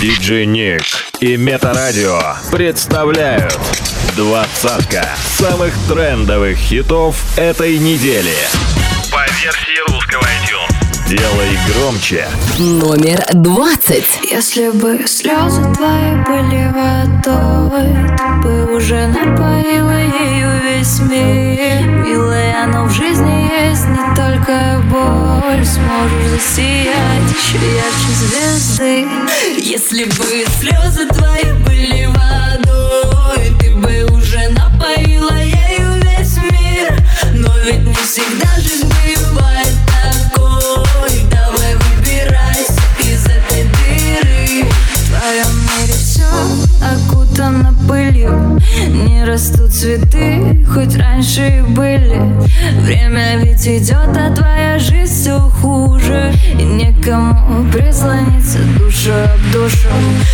Диджей Ник и Метарадио представляют двадцатка самых трендовых хитов этой недели по версии русского iTunes. Делай громче. Номер двадцать. Если бы слезы твои были водой, ты бы уже напоила ее весь мир. Милая, но в жизни есть не только боль. Сможешь засиять еще ярче звезды. Если бы слезы твои были водой, ты бы уже напоила ею весь мир. Но ведь не всегда жизнь бывает твоем мире все окутано пылью. Не растут цветы, хоть раньше и были. Время ведь идет, а твоя жизнь все хуже. И некому прислониться душа об душу.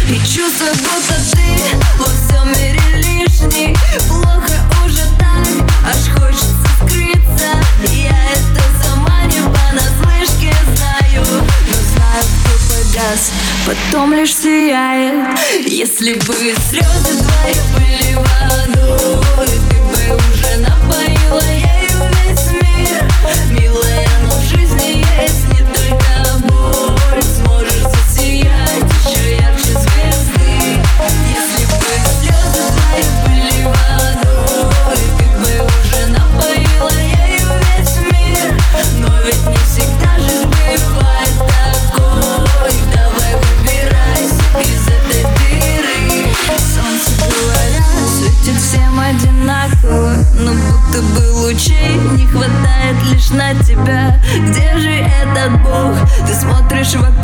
И чувство, будто ты во всем мире лишний. Плохо уже так, аж хочется скрыться. Я это сама не понаслышке знаю сейчас Потом лишь сияет. Если бы слезы твои были водой. тебя Где же этот Бог? Ты смотришь вокруг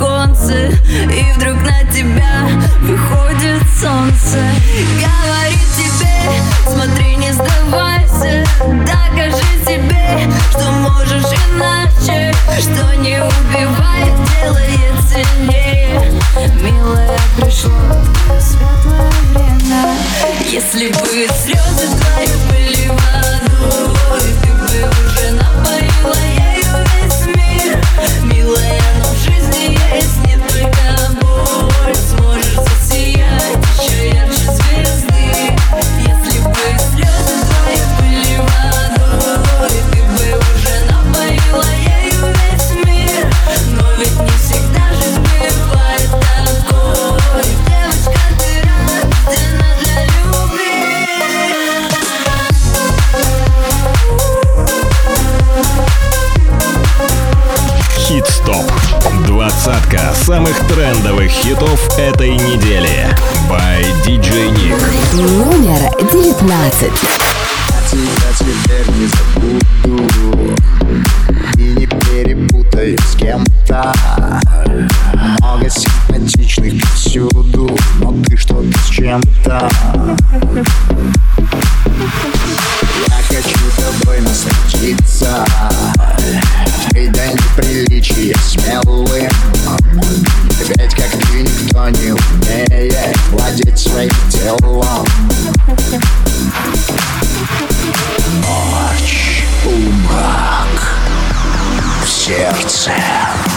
улице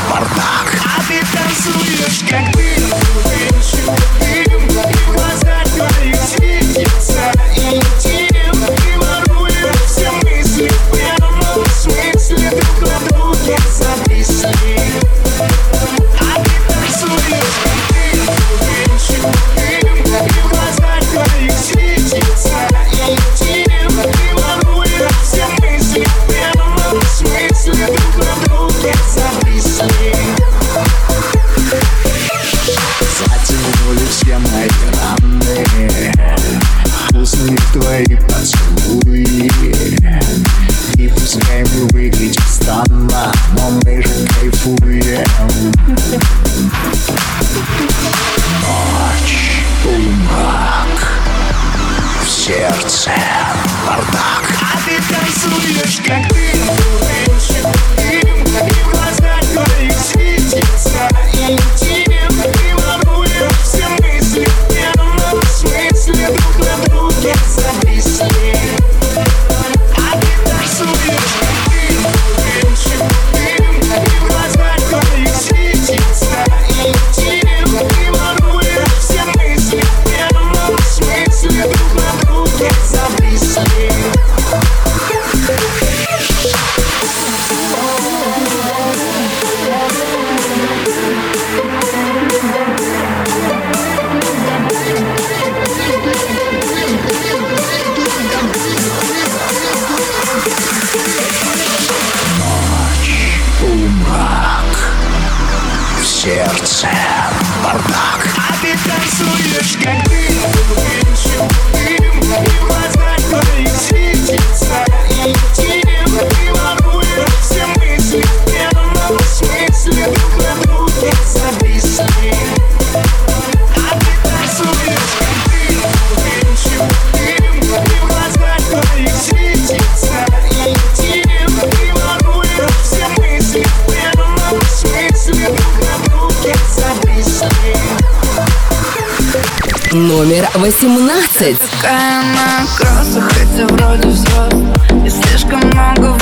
Бардак. А ты танцуешь, как бы сердце бардак. А ты танцуешь как номер восемнадцать. Такая она красок, хотя вроде взрослый, и слишком много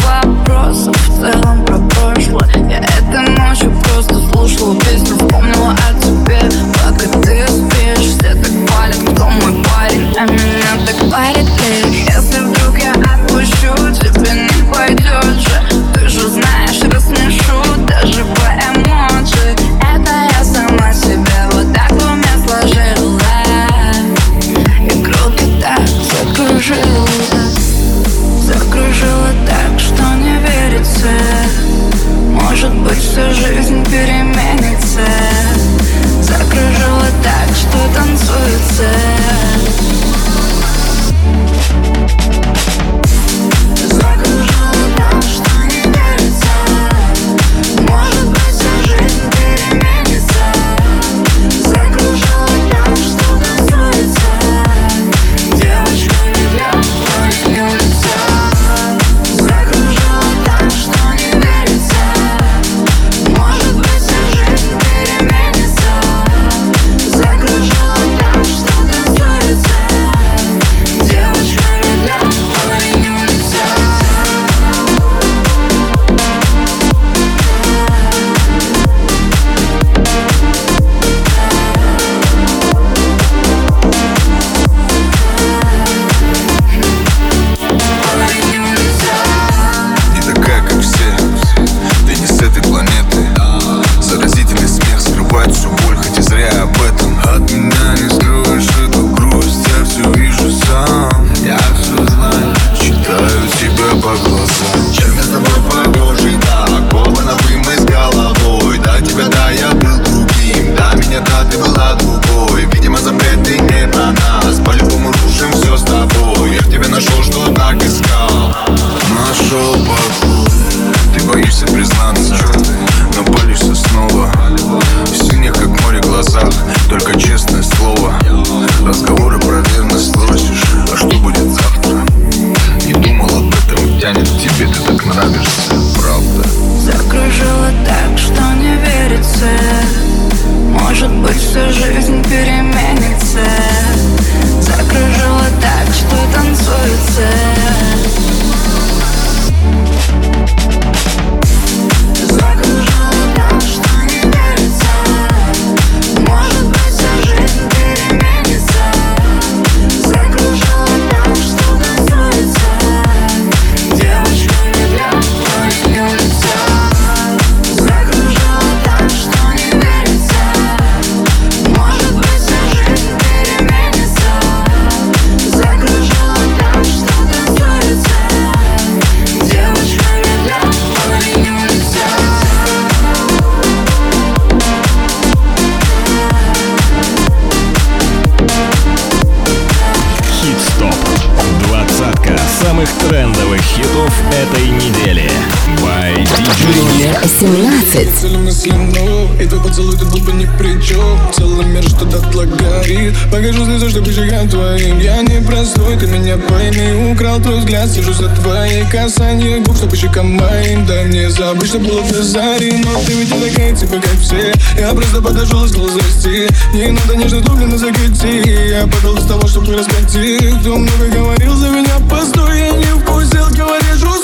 слюну И твой поцелуй тут был бы ни при чем Целый мир что-то тла горит Покажу слезу, чтобы по твоим. Я не простой, ты меня пойми. Украл твой взгляд, сижу за твоей касанье Губ, что щекам моим. Дай мне забыть, что было в заре Но ты ведь не такая, типа как все. Я просто подошел и стал зайти Не надо нежно глубины закрути Я подал из того, чтобы не раскатить. Кто много говорил за меня, постой Я не вкусил, говоришь,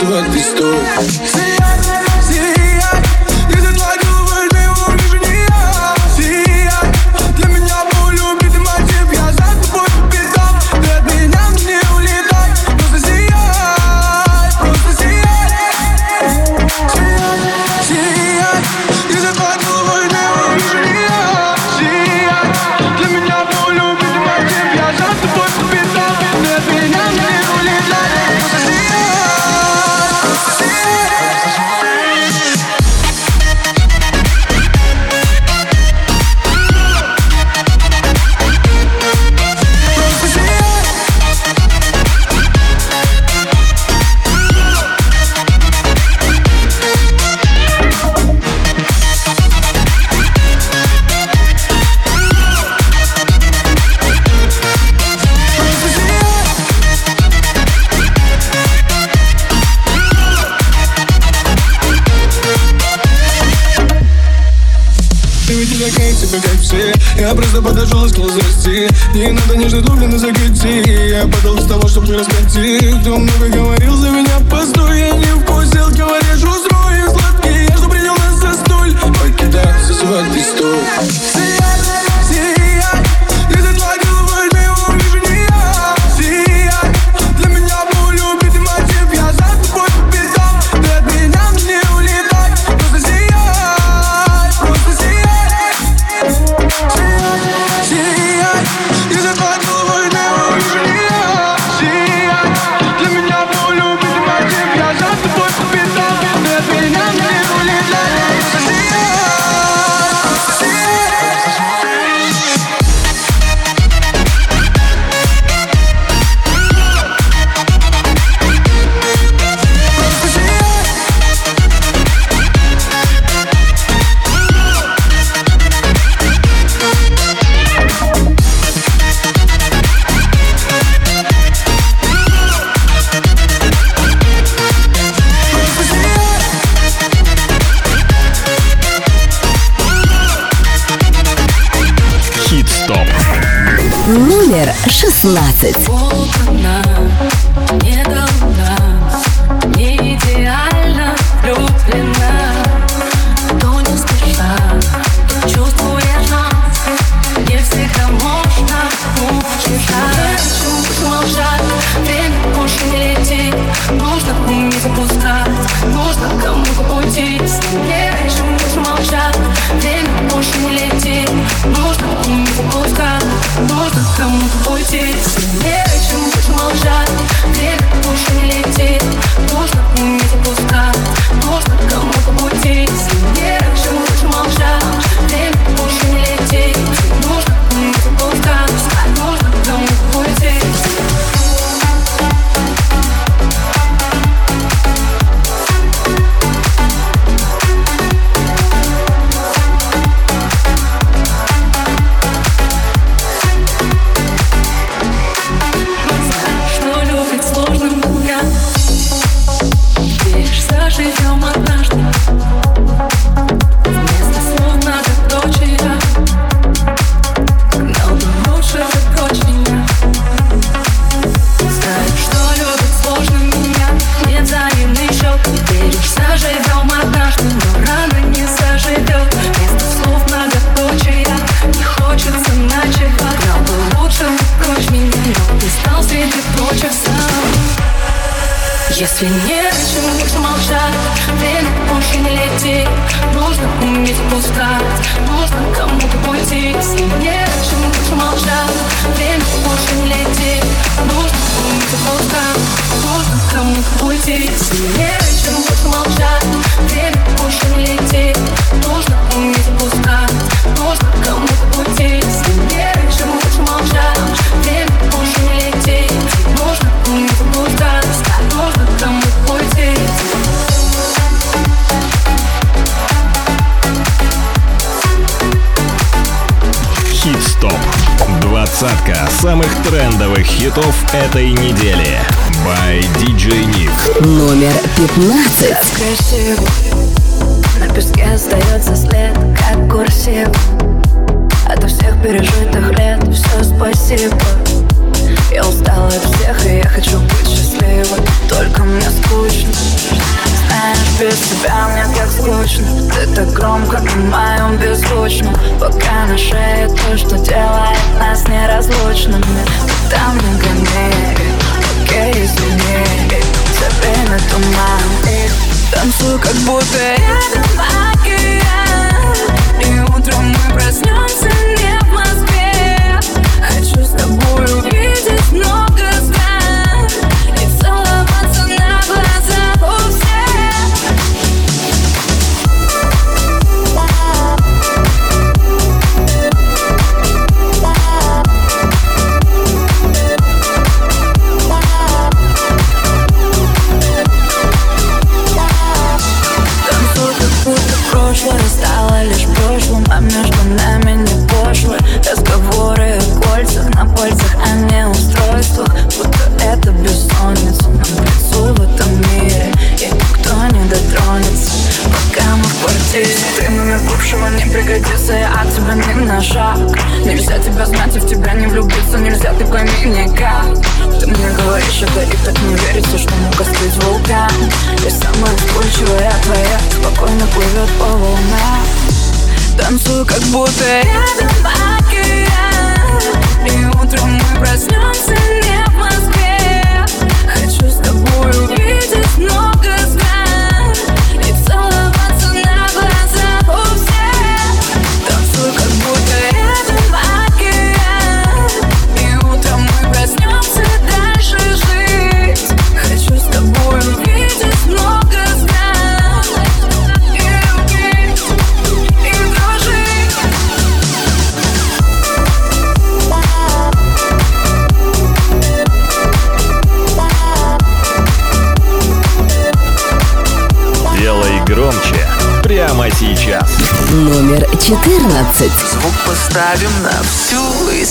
sur un pistolet. Просто подошел и сказал здрасте Не надо нежно дублины закати Я подал с того, чтобы раскати Кто много говорил за меня, постой City. Двадцатка самых трендовых хитов этой недели. By DJ Nick. Номер пятнадцать. красиво На песке остается след, как курсив От всех пережитых лет все спасибо Я устала от всех, и я хочу быть счастливой Только мне скучно Знаешь, без тебя мне так скучно. Ты так громко на моем беззвучном. Пока на шее то, что делает нас неразлучными. Ты там не гони, окей, извини. За время туман. И Танцую, как будто рядом океан И утром мы проснемся не в Москве. Хочу с тобой увидеть много чувство, будто это бессонница Нам лицо в этом мире, и никто не дотронется Пока мы в квартире. Ты номер бывшего не пригодится, я от тебя не на шаг. Нельзя тебя знать и в тебя не влюбиться, нельзя ты пойми никак Ты мне говоришь это и так не верится, что мог остыть вулкан. Я самая вспыльчивая твоя, спокойно плывет по волнам. Танцую, как будто рядом океан. Звук поставим на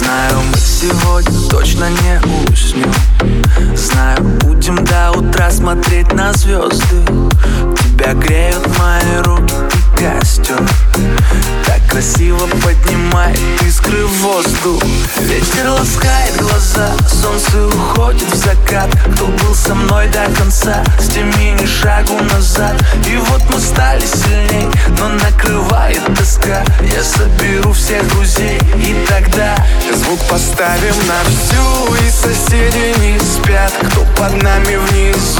Знаю, мы сегодня точно не уснем. Знаю, будем до утра смотреть на звезды. Тебя греют мои руки и костер Так красиво поднимает искры в воздух. Ветер ласкает глаза, солнце уходит в закат. Кто был со мной до конца, сними ни шагу назад. И вот мы стали сильней, но накрывает тоска. Я соберу всех друзей и тогда Звук поставим на всю. И соседи не спят Кто под нами внизу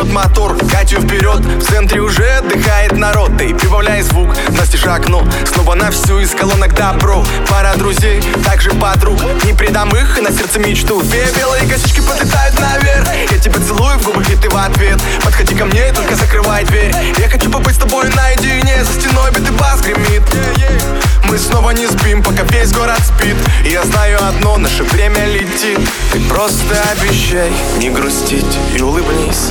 Ревет мотор, Катю вперед. В центре уже отдыхает народ. Ты прибавляй звук, настежь окно Снова на всю из колонок добро. Пара друзей, также подруг. Не предам их и на сердце мечту. Две белые косички подлетают наверх. Я тебя целую в губы, и ты в ответ. Подходи ко мне только закрывай дверь. Я хочу побыть с тобой наедине. За стеной бит и бас гремит Мы снова не спим, пока весь город спит. И я знаю одно, наше время летит. Ты просто обещай не грустить и улыбнись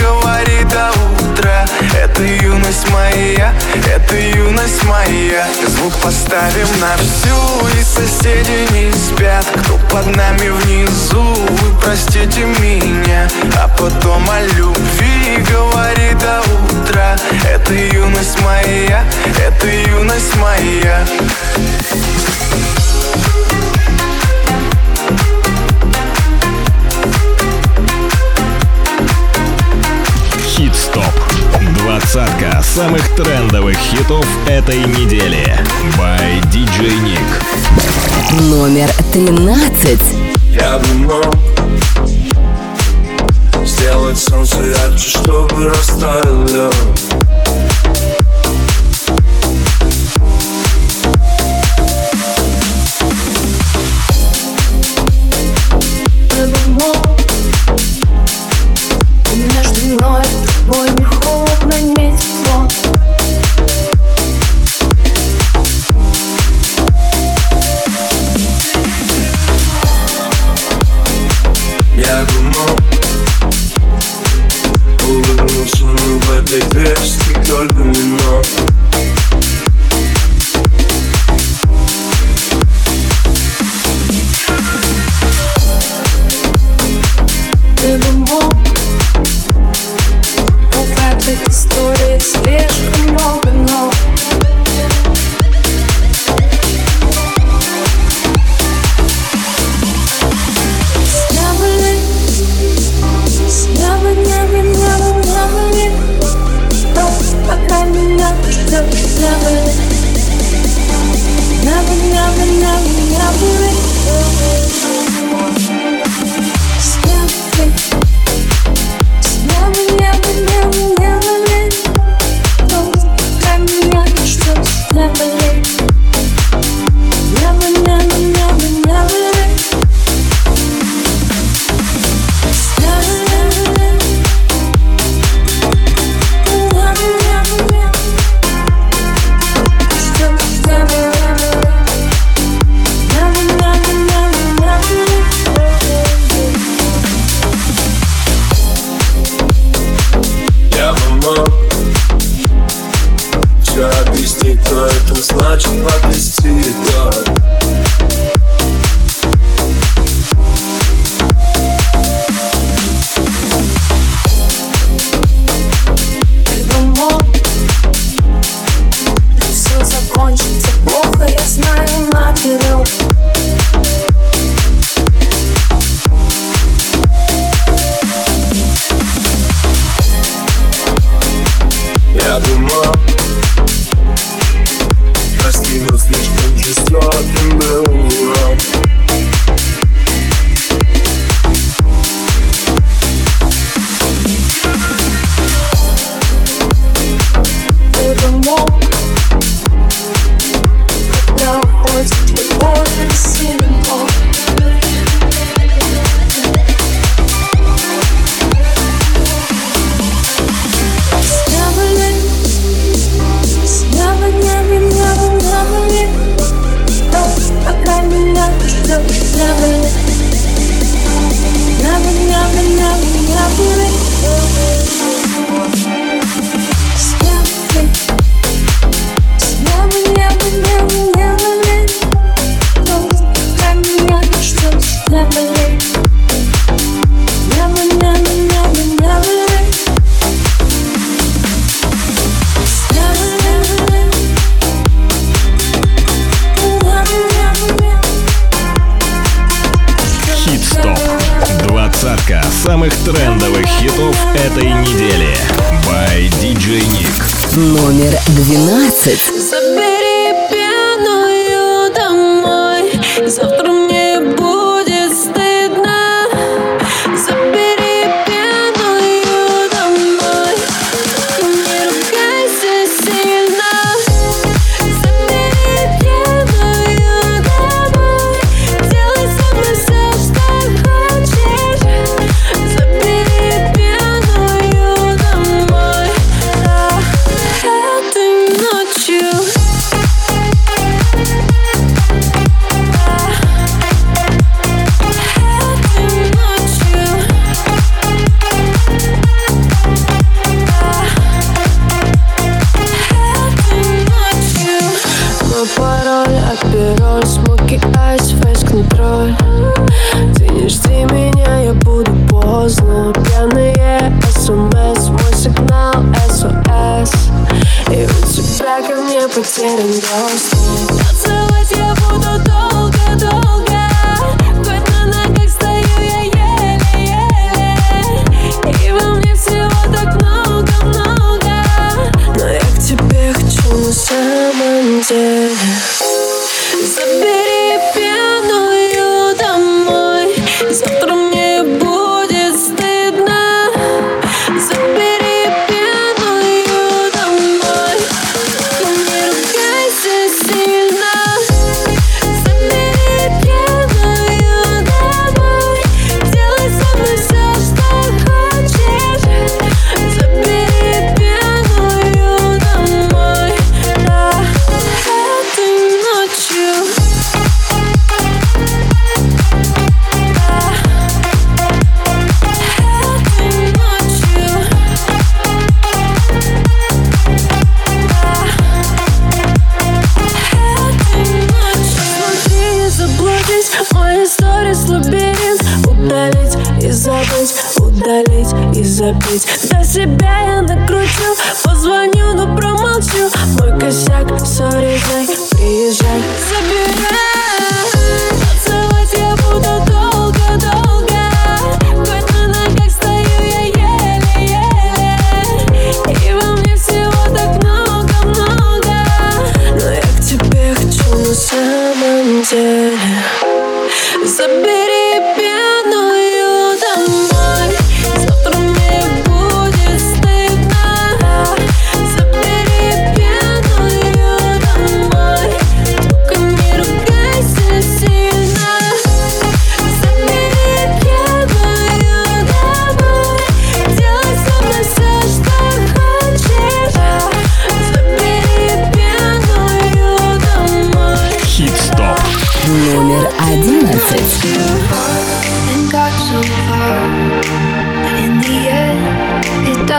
Говори до утра. Это юность моя Это юность моя. Звук поставим на всю И соседи не спят. Кто под нами внизу Вы простите меня. А потом о любви Говори до утра. Это юность моя Это юность моя Двадцатка самых трендовых хитов этой недели. By DJ Nick. Номер 13. Я бы мог Сделать солнце ярче, чтобы растаял лед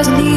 los.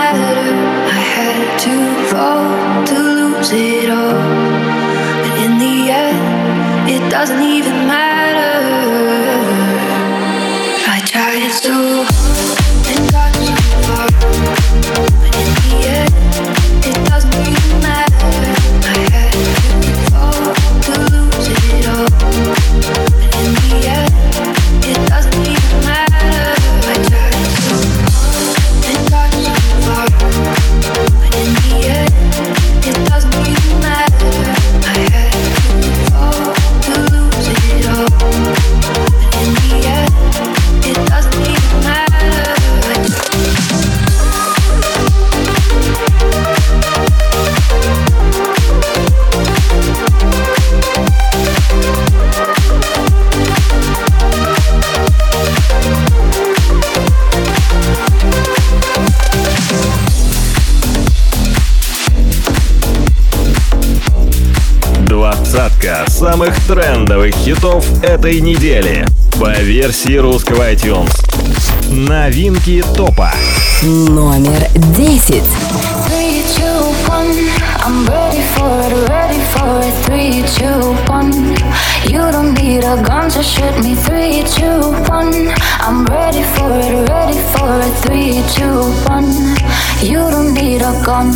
I had to fall to lose it all. But in the end, it doesn't even matter. I tried so hard. самых трендовых хитов этой недели по версии русского iTunes. Новинки топа. Номер 10. I'm ready for it, ready for it. Three, two, one. You don't need a gun to shoot me. Three, two, one. I'm ready for it, ready for it. Three, two, one. You don't need a gun.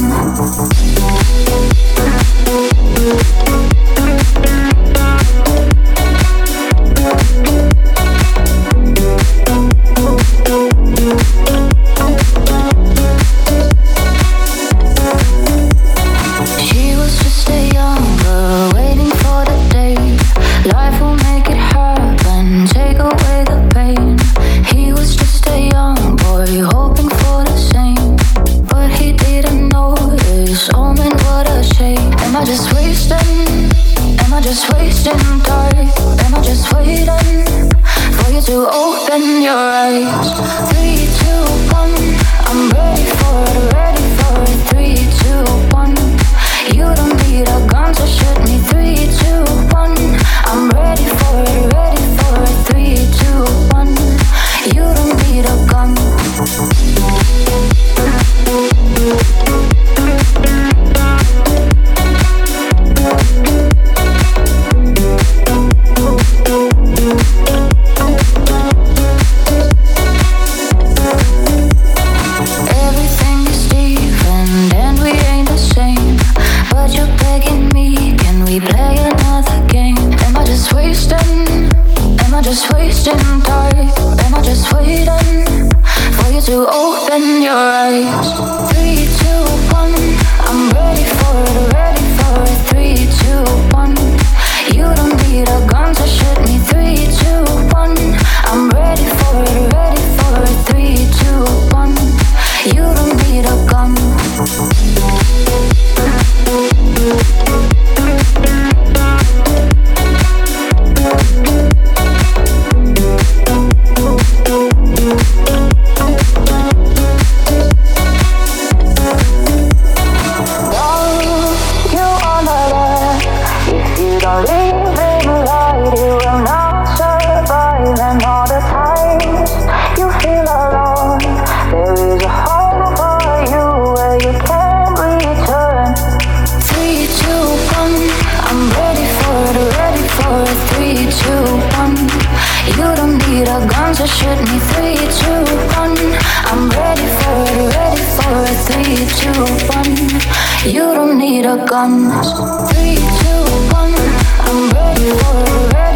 So shoot me three, two, one. I'm ready for it, ready for it. Three, two, one. You don't need a gun. Three, two, one. I'm ready for it. Ready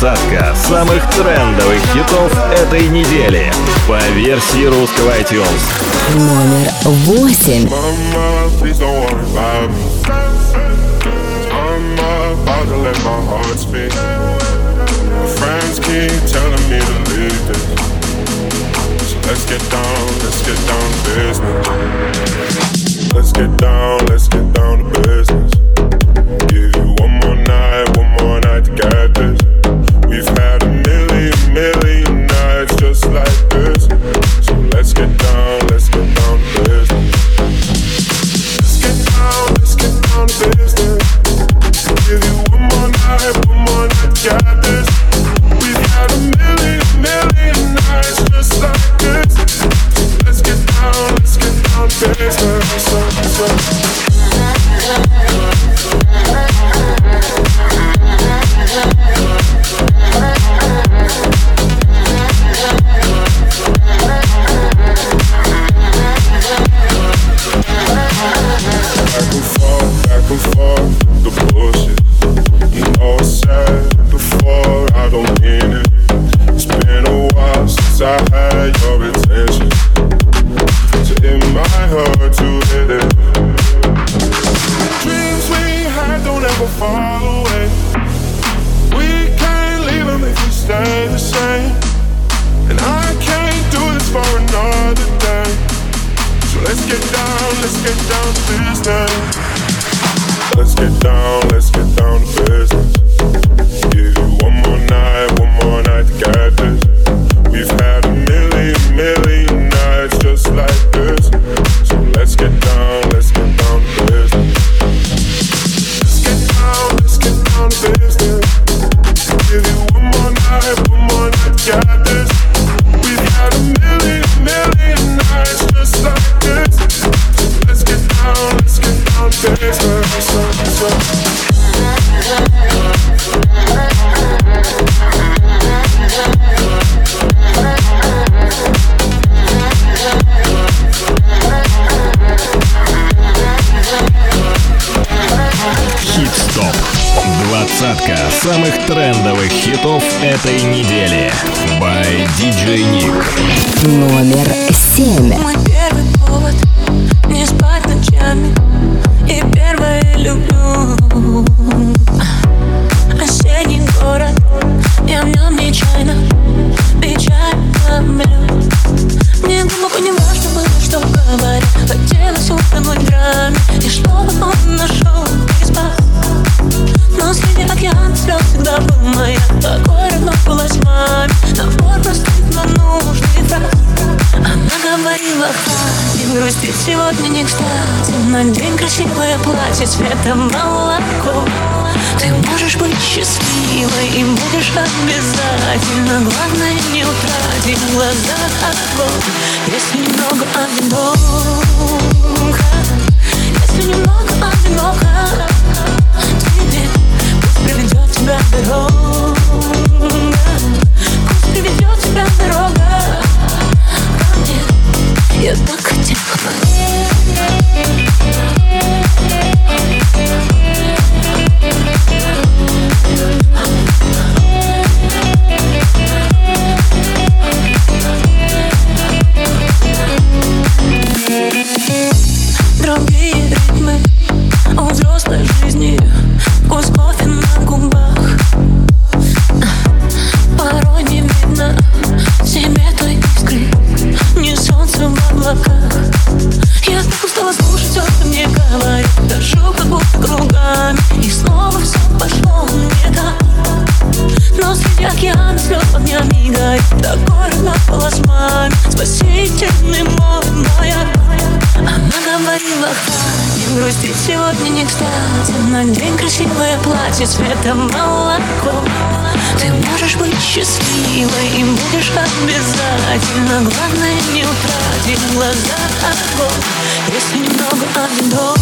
Двадцатка самых трендовых хитов этой недели по версии русского iTunes. Номер восемь. Friends keep telling me to leave this. Let's get down, let's get down to business. Let's get down, let's get down to business. Give you one more night, one more night to get this. million nights just like this. трендовых хитов этой недели. By DJ Nick. Номер семь. Мой первый Bye-bye. Здесь океан слез не мигает Да город над полосмами. Спасительный мой, моя Она говорила, не грустить сегодня не кстати На день красивое платье цвета молоко. Ты можешь быть счастливой и будешь обязательно. Главное не утратить глаза огонь Если немного одиноко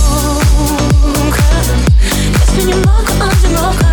Если немного одиноко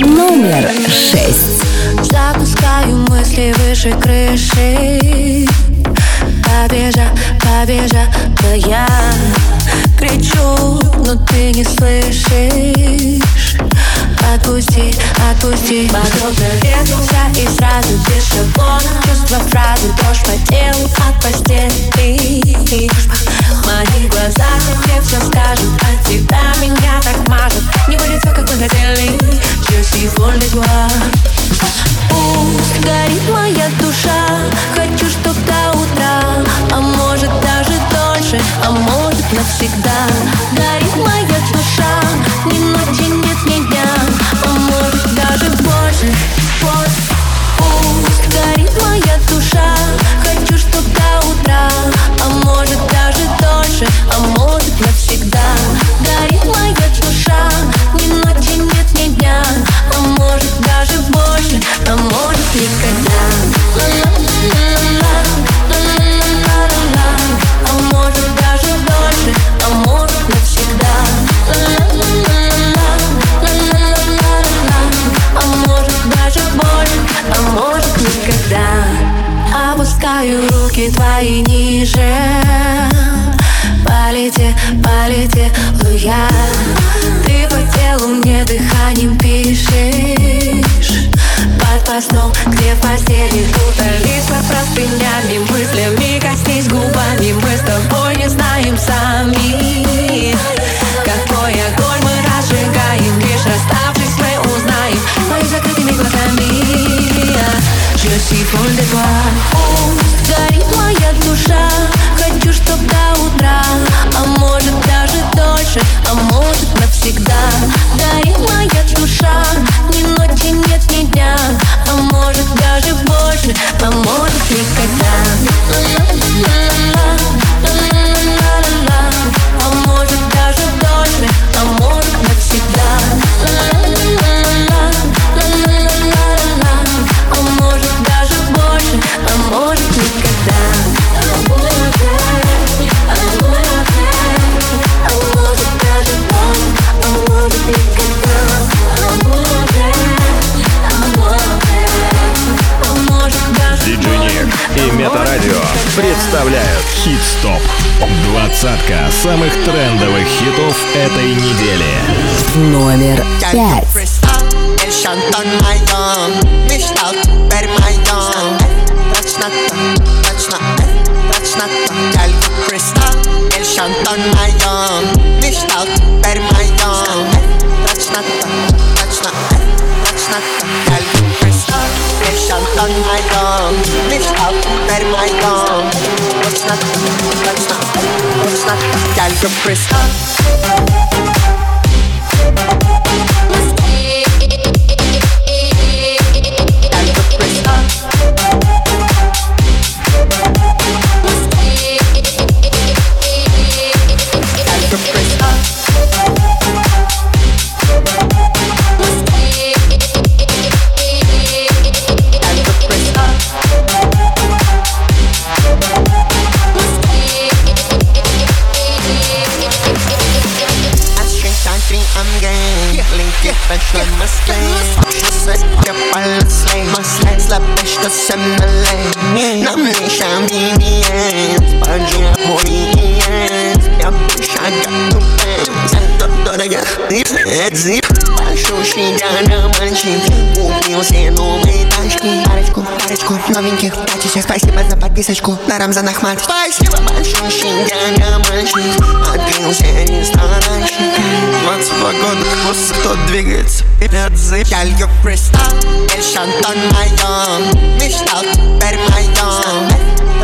Номер шесть. Запускаю мысли выше крыши побежа, побежа, то я кричу, но ты не слышишь. Отпусти, отпусти, подобно ветру. навсегда. самых трендовых хитов этой недели. Номер пять. Caprice. Большущий динамальщик Купился новые тачки Парочку, парочку новеньких тачечек Спасибо за подписочку на Рамзан Ахмад Спасибо большущий динамальщик Отбился ресторанщик 22 года хвост, кто двигается вперед зыб Я лью кристалл, и шантон моё Мечтал теперь моё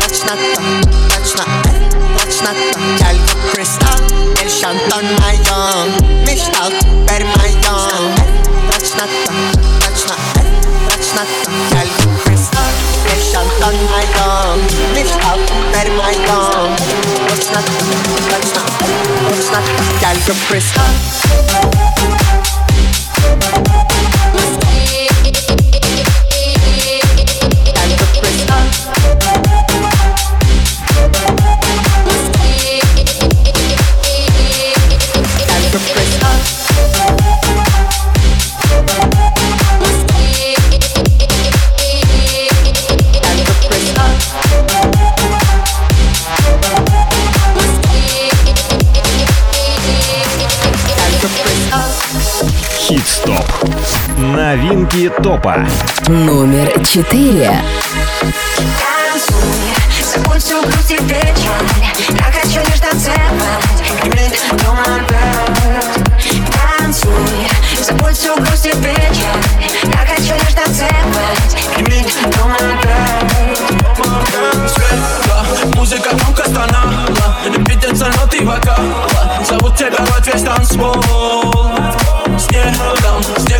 Точно точно, точно это snacka Kjell Kristall, El Shantan Mayan Mishtal, Bermayan Ratchnakka, ratchnakka, ratchnakka Kjell Kristall, El Shantan Mayan Mishtal, Bermayan Ratchnakka, ratchnakka, ratchnakka Kjell Kristall Новинки топа. Номер четыре. Танцуй, забудь всю грусть и печаль Я хочу лишь танцевать Грит, Танцуй, забудь всю грусть и печаль Я хочу лишь танцевать Грит, Света, музыка громко стонала Репетиция ноты вокала Зовут тебя в весь танцпол Снегом, снегом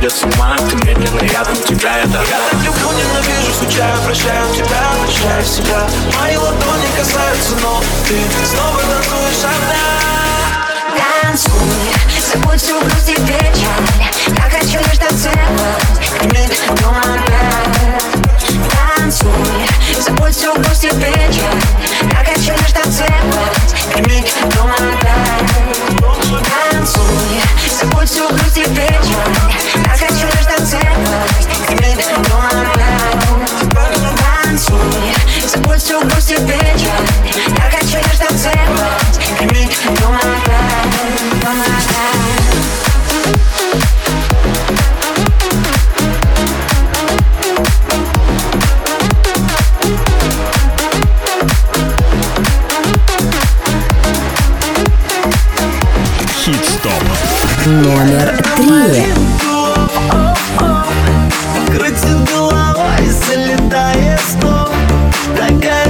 сводят с ума Ты медленно рядом, тебя я дорога. Я так люблю, ненавижу, скучаю, прощаю тебя Прощаю себя. Мои ладони касаются, но Ты снова танцуешь одна. Танцуй, забудь всю грусть и печаль. Я хочу лишь танцевать Грит, Танцуй, забудь всю грусть и печаль Я хочу лишь танцевать Грит, Танцуй, забудь всю грусть и печаль Я хочу лишь танцевать Грит, Танцуй, забудь всю грусть и печаль Я хочу лишь танцевать Грит, Хит-стоп. Номер три. Крутит головой, залетая снова Такая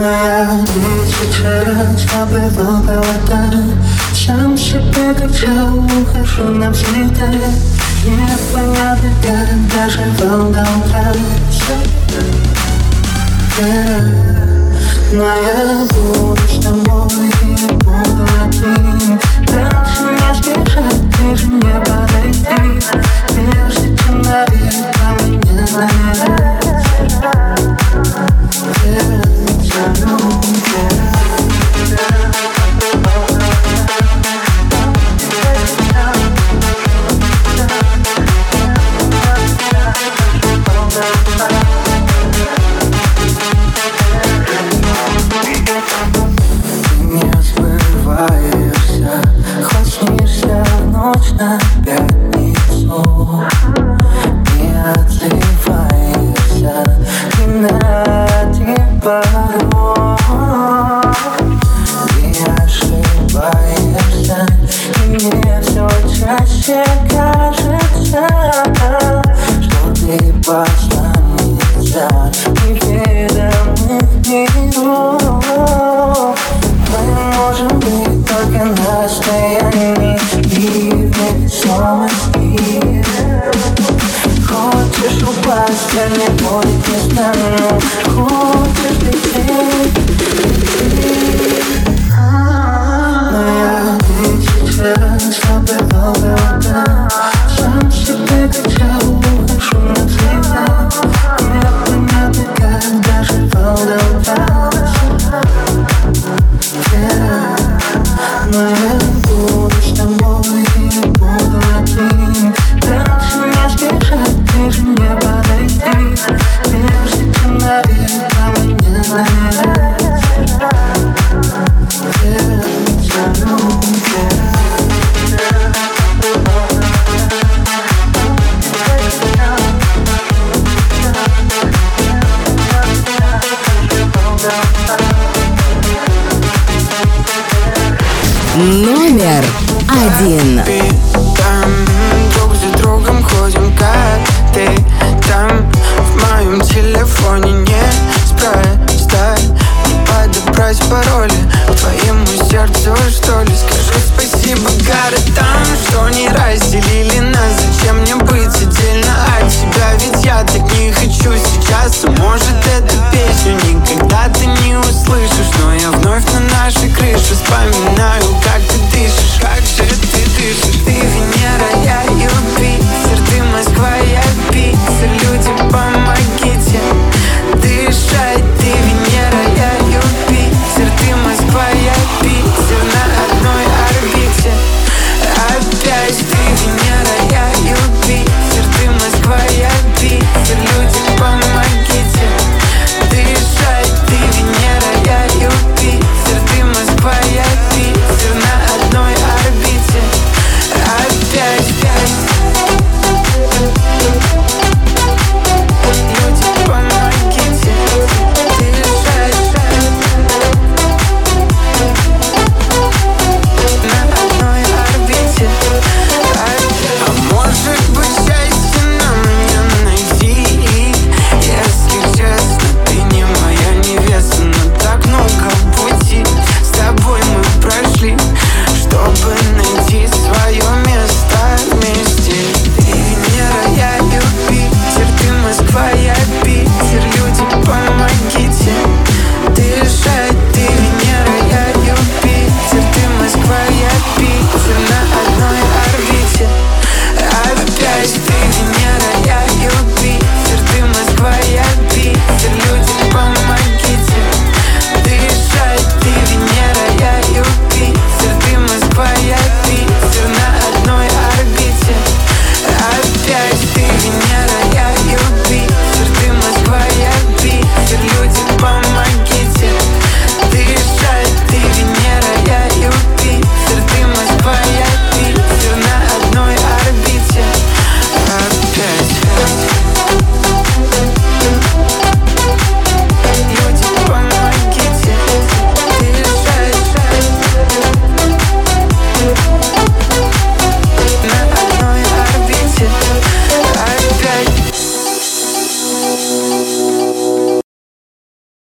Wieczorem słabe wołała dary Sam się podeprzał, uchyszył nam zlitary Niepłaniany dar, darzy wodą dar Moja no złość na moje podła dni Patrzę na zwierzę, też mnie badaj ty. Wiesz, że nie znajdę Yeah. I know. moment here Хочешь упасть, да не будет тесно Хочешь лететь Но я сейчас с тобой долго одна Один.